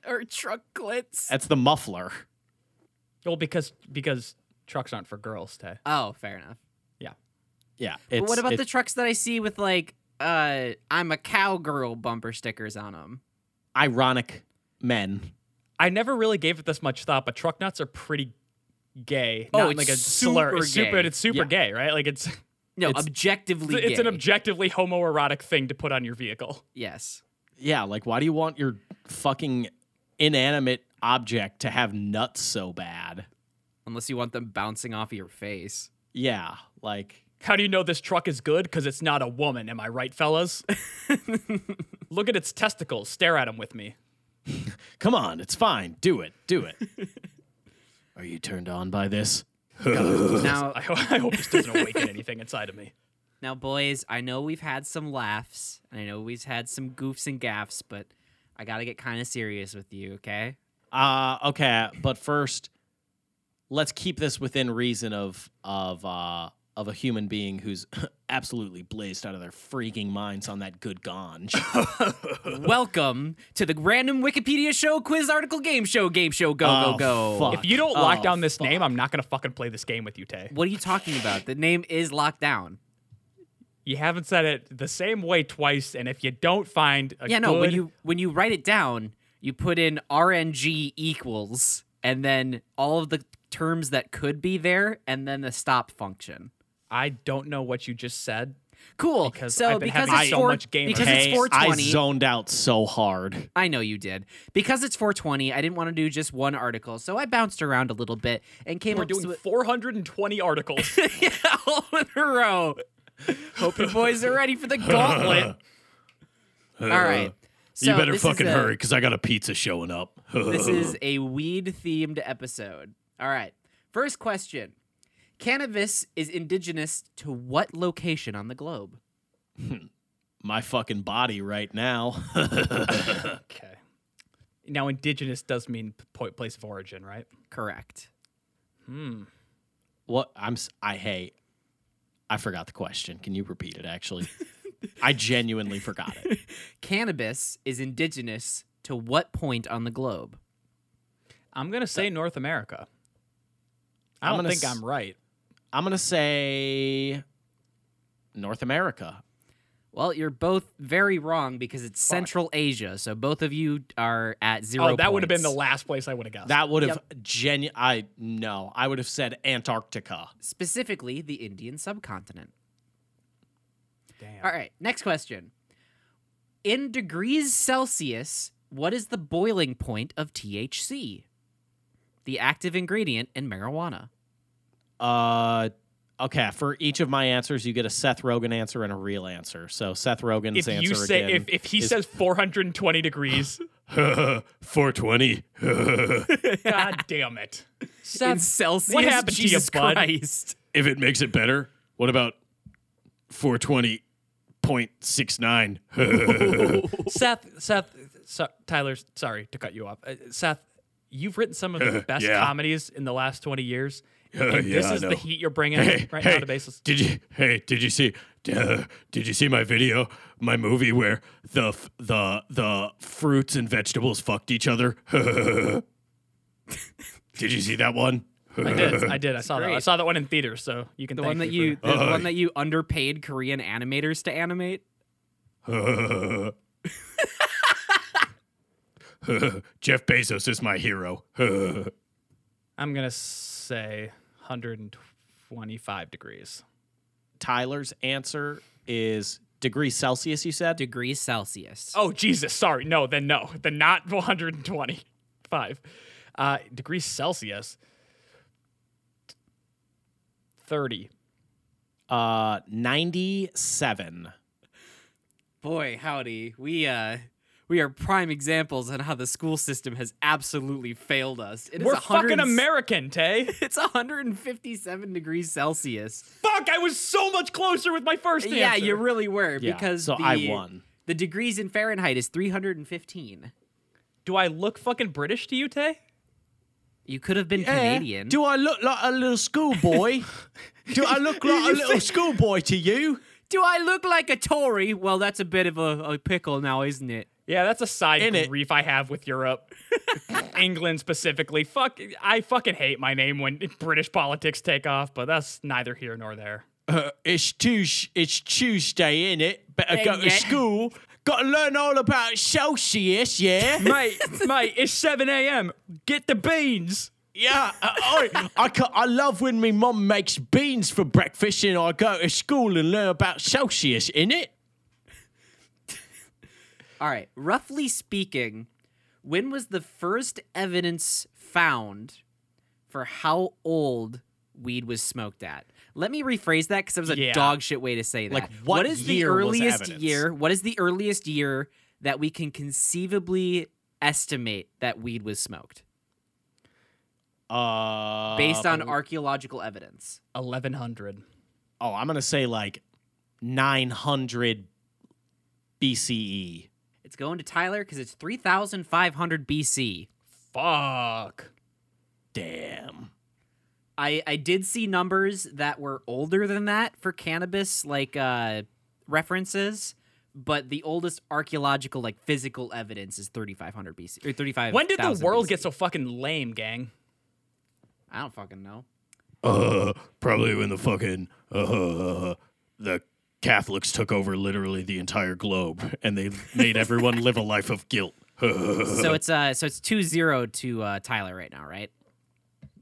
or truck glitz. That's the muffler. Well, because because trucks aren't for girls, Tay. Oh, fair enough. Yeah. Yeah. But what about the trucks that I see with like, uh, "I'm a cowgirl" bumper stickers on them? ironic men? I never really gave it this much thought, but truck nuts are pretty gay. Oh, Not it's like a super slur. It's super. gay. It's super Yeah. gay, right? Like it's No, It's- objectively, it's an objectively homoerotic thing to put on your vehicle. Yes. Yeah, like why do you want your fucking inanimate object to have nuts so bad? Unless you want them bouncing off of your face. Yeah, like How do you know this truck is good? Because it's not a woman. Am I right, fellas? Look at its testicles. Stare at them with me. come on, it's fine. Do it. Do it. Are you turned on by this? now, I, ho- I hope this doesn't awaken anything inside of me. Now, boys, I know we've had some laughs, and I know we've had some goofs and gaffs, but I gotta get kind of serious with you, okay? Uh okay, but first let's keep this within reason of of uh of a human being who's absolutely blazed out of their freaking minds on that good ganj. Welcome to the random Wikipedia show, quiz article, game show, game show, go, Oh, go, go. fuck. If you don't lock Oh, down this fuck. name, I'm not gonna fucking play this game with you, Tay. What are you talking about? The name is locked down. You haven't said it the same way twice, and if you don't find a Yeah, no. When you when you write it down, you put in RNG equals, and then all of the terms that could be there, and then the stop function. I don't know what you just said. Cool. Because so I've been because having it's so four, much Gamer because Hey, it's 420. I zoned out so hard. I know you did. Because it's 420, I didn't want to do just one article, so I bounced around a little bit and came We're up doing with 420 articles. yeah, all in a row. Hope you boys are ready for the gauntlet. all right. So you better fucking a- hurry because I got a pizza showing up. This is a weed themed episode. All right. First question Cannabis is indigenous to what location on the globe? My fucking body right now. okay. Now, indigenous does mean po- place of origin, right? Correct. Hmm. What I'm s- I hey, I forgot the question. Can you repeat it actually? I genuinely forgot it. Cannabis is indigenous to what point on the globe? I'm gonna say North America. I I'm don't gonna think s- I'm right. I'm going to say North America. Well, you're both very wrong because it's Central Asia. So both of you are at zero. Oh, that would have been the points. last place I would have guessed. That would have genu I no, I would have said Antarctica. specifically the Indian subcontinent. Damn. All right, next question. In degrees Celsius, what is the boiling point of THC? The active ingredient in marijuana. Uh okay, for each of my answers you get a Seth Rogen answer and a real answer. So Seth Rogen's If answer you say again if, if he is- says 420 degrees, 420. god damn it. in Celsius, what happened to you, Jesus bud? Christ. if it makes it better, what about 420.69? Seth, Seth, so, Tyler, sorry to cut you off. Uh, Seth, you've written some of the best Yeah. comedies in the last 20 years. Uh, and yeah, this is the heat you're bringing hey, right hey, now to basis. Did you? Hey, did you see? Uh, did you see my video, my movie where the f- the the fruits and vegetables fucked each other? did you see that one? I did. I did. I saw that. I saw that one in theaters, so you can The thank one that me you for- the Uh, one that you underpaid Korean animators to animate? Jeff Bezos is my hero. I'm going to say 125 degrees. Tyler's answer is degrees Celsius, you said? Degrees Celsius. Oh, Jesus. Sorry. No, then no. Then not 125. Uh, degrees Celsius. 30. Uh 97. Boy, howdy. We uh we are prime examples on how the school system has absolutely failed us. It is We're 100 fucking American, Tay. It's 157 degrees Celsius. Fuck, I was so much closer with my first answer. Yeah, you really were Yeah, because so the, I won. The degrees in Fahrenheit is 315. Do I look fucking British to you, Tay? You could have been Canadian. Do I look like a little schoolboy? Do I look like a little schoolboy to you? Do I look like a Tory? Well, that's a bit of a, a pickle now, isn't it? Yeah, that's a side In it. grief I have with Europe. England specifically. Fuck, I fucking hate my name when British politics take off, but that's neither here nor there. Uh, it's Tuesday, it's Tuesday, innit? Better go to school. Got to learn all about Celsius, yeah? mate, mate, it's 7 a.m. Get the beans. yeah. Uh, I, I, ca- I love when my mum makes beans for breakfast and I go to school and learn about Celsius, innit? All right. Roughly speaking, when was the first evidence found for how old weed was smoked at? Let me rephrase that because it was a Yeah. dog shit way to say that. Like, what is the earliest year? What is the earliest year that we can conceivably estimate that weed was smoked Uh, based on archaeological evidence? 1100. Oh, I'm going to say like 900 BCE. It's going to Tyler because it's 3,500 BC. Fuck. Damn. I, I did see numbers that were older than that for cannabis, like uh, references, but the oldest archaeological, like physical evidence is 3,500 BC or 35. When did the world get so fucking lame, gang? I don't fucking know. Uh, probably when the fucking uh, the Catholics took over literally the entire globe and they made everyone live a life of guilt. So it's uh, so it's 2-0 to uh, Tyler right now, right?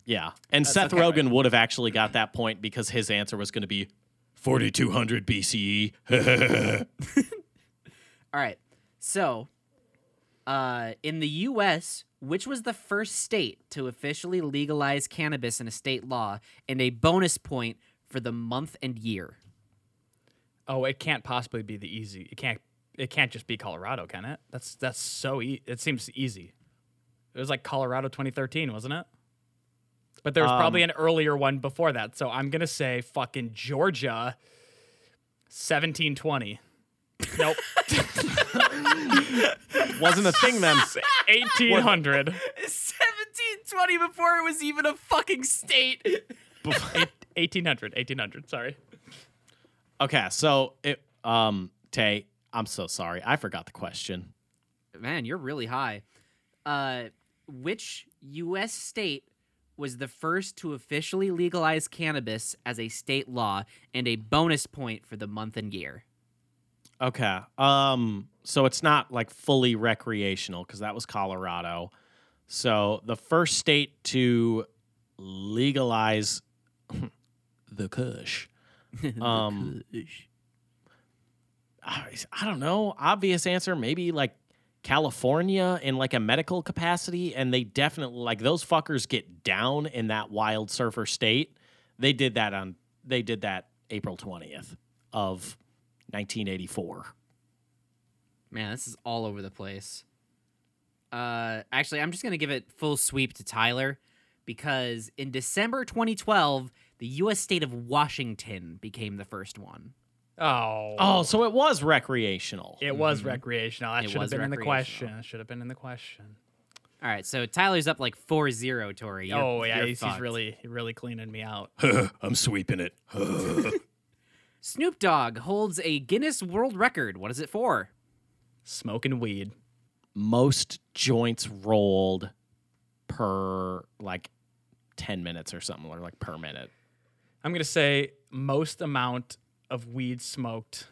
Yeah. And Seth okay, Rogen would have actually got that point because his answer was going to be 4200 BCE. All right. So, uh, in the U.S., which was the first state to officially legalize cannabis in a state law, and a bonus point for the month and year? Oh, it can't possibly be the easy. It can't. It can't just be Colorado, can it? That's that's so. E- it seems easy. It was like Colorado 2013, wasn't it? But there was probably an earlier one before that. So I'm gonna say fucking Georgia, 1720. Nope, Wasn't a thing then. 1800. 1720 before it was even a fucking state. 1800. 1800. Sorry. Okay, so it um Tay, I'm so sorry. I forgot the question. Man, you're really high. Uh, which U.S. state was the first to officially legalize cannabis as a state law and a bonus point for the month and year? Okay. Um so it's not like fully recreational cuz that was Colorado. So the first state to legalize the kush. Um I, I don't know. Obvious answer maybe like California in like a medical capacity and they definitely like those fuckers get down in that wild surfer state. They did that on they did that April 20th of 1984. Man, this is all over the place. Uh, actually, I'm just gonna give it full sweep to Tyler because in December 2012, the U.S. state of Washington became the first one. Oh. Oh, so it was recreational. It was mm-hmm. recreational. That It should have was been in the recreational. question. Should have been in the question. All right, so Tyler's up like 4-0, Tori. You're- oh yeah, you're he's, he's fucked. really really cleaning me out. I'm sweeping it. Snoop Dogg holds a Guinness World Record. What is it for? Smoking weed. Most joints rolled per like 10 minutes or something or like per minute. I'm gonna say most amount of weed smoked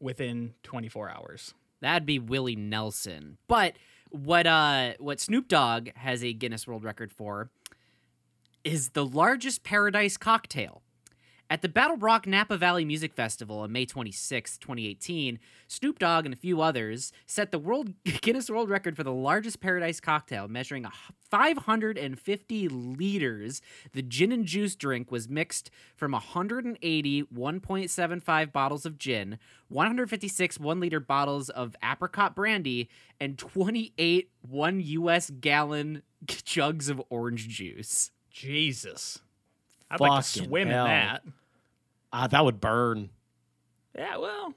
within 24 hours. That'd be Willie Nelson. But what uh what Snoop Dogg has a Guinness World Record for is the largest paradise cocktail. At the BottleRock Napa Valley Music Festival on May 26, 2018, Snoop Dogg and a few others set the world Guinness World Record for the largest paradise cocktail, measuring 550 liters. The gin and juice drink was mixed from 180 1.75 bottles of gin, 156 one liter bottles of apricot brandy, and 28 one U.S. gallon jugs of orange juice. Jesus. I'd like to swim hell. in that. Ah, that would burn. Yeah, well,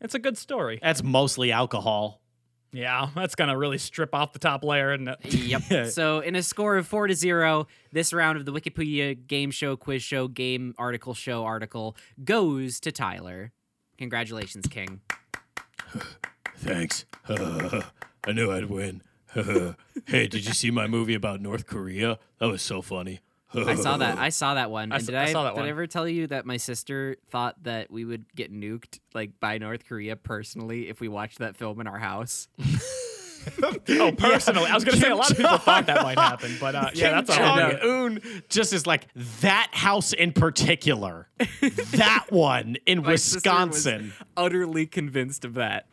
it's a good story. That's mostly alcohol. Yeah, that's gonna really strip off the top layer, isn't it? Yep. so in a score of four to zero, this round of the Wikipedia game show, quiz show, game article show article goes to Tyler. Congratulations, King. Thanks. I knew I'd win. hey, did you see my movie about North Korea? That was so funny. I saw that. I saw that one. I And s- did I I, saw that did one. I ever tell you that my sister thought that we would get nuked like by North Korea personally if we watched that film in our house? Oh, personally, I was gonna say a lot of people thought that might happen, but uh, yeah, that's all. Jong Un just is like that house in particular. that one in My Wisconsin. utterly convinced of that.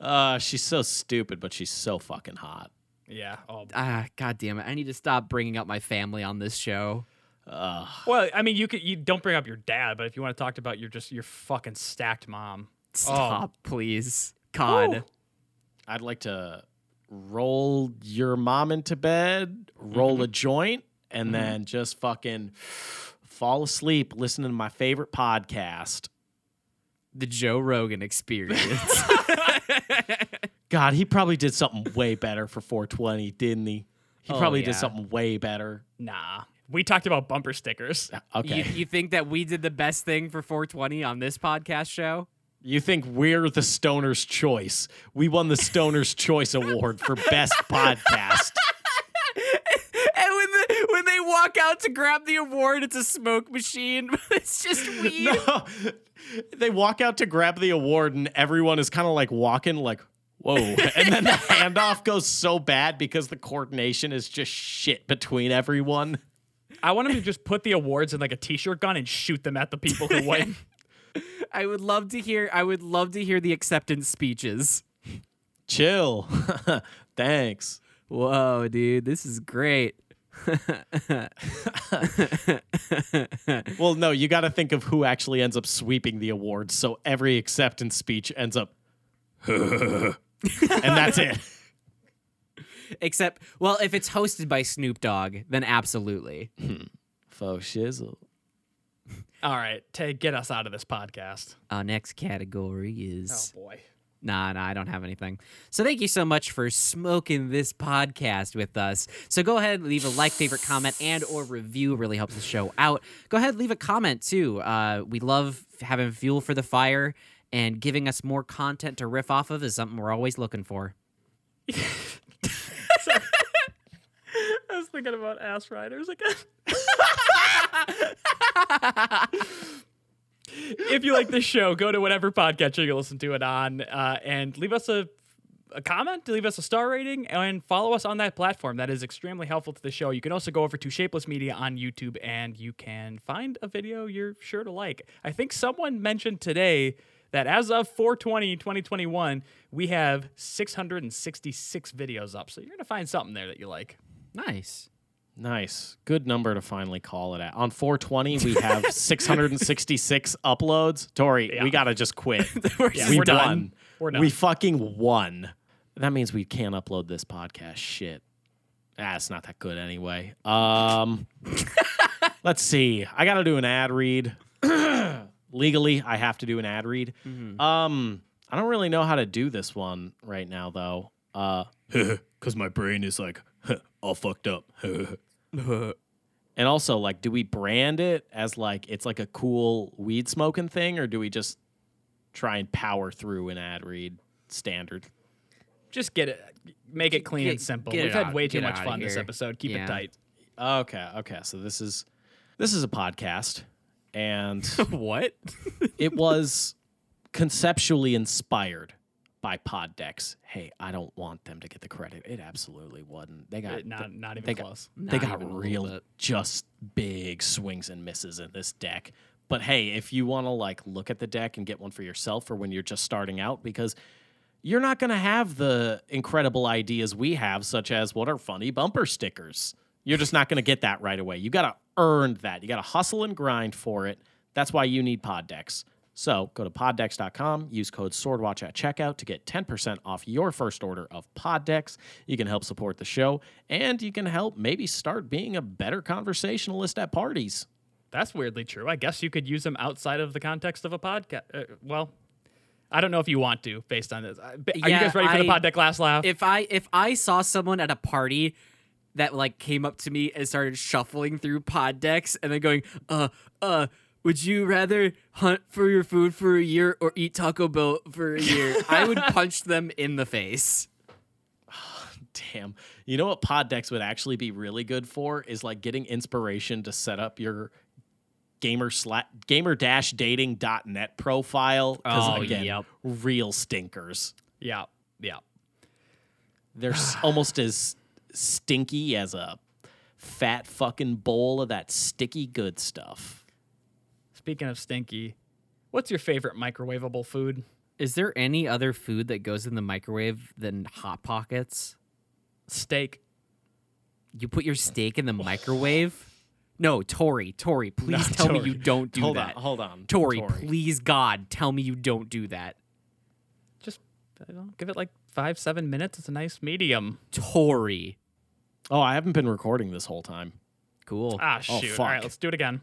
Uh, she's so stupid, but she's so fucking hot. Yeah. Oh. Ah, god damn it! I need to stop bringing up my family on this show. Well, I mean, you could you don't bring up your dad, but if you want to talk about your just your fucking stacked mom. Stop, please. God. I'd like to roll your mom into bed, roll a joint, and then just fucking fall asleep listening to my favorite podcast. The Joe Rogan experience. God, he probably did something way better for 420, didn't he? He Oh, probably yeah. did something way better. Nah, we talked about bumper stickers. Okay. you, you think that we did the best thing for 420 on this podcast show? You think we're the Stoner's Choice? We won the Stoner's Choice Award for Best Podcast. And when the, when they walk out to grab the award, it's a smoke machine. it's just weed. No, they walk out to grab the award, and everyone is kind of like walking, like, whoa. And then the handoff goes so bad because the coordination is just shit between everyone. I want him to just put the awards in like a t-shirt gun and shoot them at the people who win. I would love to hear. I would love to hear the acceptance speeches. Chill. Thanks. Whoa, dude, this is great. Well, no, you got to think of who actually ends up sweeping the awards. So every acceptance speech ends up, and that's it. Except, well, if it's hosted by Snoop Dogg, then absolutely. Faux shizzle. All right, Tay, get us out of this podcast. Our next category is. Oh boy. Nah, nah, I don't have anything. So thank you so much for smoking this podcast with us. So go ahead, leave a like, favorite, comment, and or review. Really helps the show out. Go ahead, leave a comment too. Uh, we love having fuel for the fire, and giving us more content to riff off of is something we're always looking for. I was thinking about ass riders again. if you like this show, go to whatever podcatcher you listen to it on uh, and leave us a, a comment, leave us a star rating, and follow us on that platform. That is extremely helpful to the show. You can also go over to Shapeless Media on YouTube and you can find a video you're sure to like. I think someone mentioned today that as of 420 2021, we have 666 videos up. So you're going to find something there that you like. Nice. Nice. Good number to finally call it at. On 420, we have 666 uploads. Tori, Yeah. we got to just quit. Yeah, we we're done. done. We're done. We fucking won. That means we can't upload this podcast. Shit. Ah, it's not that good anyway. Um, let's see. I got to do an ad read. Legally, I have to do an ad read. Um, I don't really know how to do this one right now, though. Uh, Because my brain is like all fucked up. And also, like, do we brand it as like it's like a cool weed smoking thing, or do we just try and power through an ad read standard? Just get it, make it clean Get- and simple. We've it had out- way too much fun this episode. Keep Yeah. it tight. Okay, okay. So this is this is a podcast, and what? it was conceptually inspired by pod decks Hey, I don't want them to get the credit. It absolutely wasn't. They got Uh, not, not even they got- close. they got even a little real just big swings and misses in this deck. But hey, if you want to like look at the deck and get one for yourself for when you're just starting out because you're not going to have the incredible ideas we have such as what are funny bumper stickers. You're just not going to get that right away. You got to earn that. You got to hustle and grind for it. That's why you need pod decks. So go to poddecks.com, use code SWORDWATCH at checkout to get 10% off your first order of pod decks. You can help support the show, and you can help maybe start being a better conversationalist at parties. That's weirdly true. I guess you could use them outside of the context of a podcast. Uh, well, I don't know if you want to, based on this. Are you guys ready for the I- pod deck last laugh? if I if I saw someone at a party that like came up to me and started shuffling through pod decks and then going, uh, uh, would you rather hunt for your food for a year or eat Taco Bell for a year? I would punch them in the face. Damn. You know what pod decks would actually be really good for is like getting inspiration to set up your gamer sla- gamer dash dating dot dating.net profile. 'cause Oh, again, yep. real stinkers. yeah, yeah. They're almost as stinky as a fat fucking bowl of that sticky good stuff. Speaking of stinky, what's your favorite microwavable food? Is there any other food that goes in the microwave than hot pockets? Steak. You put your steak in the microwave? No, Tori, Tori, please tell me you don't do hold that. on, hold on. Tori, please God, tell me you don't do that. Just I don't give it like five, seven minutes. It's a nice medium. Tori. Oh, I haven't been recording this whole time. Cool. Ah, Oh, shoot. fuck. All right, let's do it again.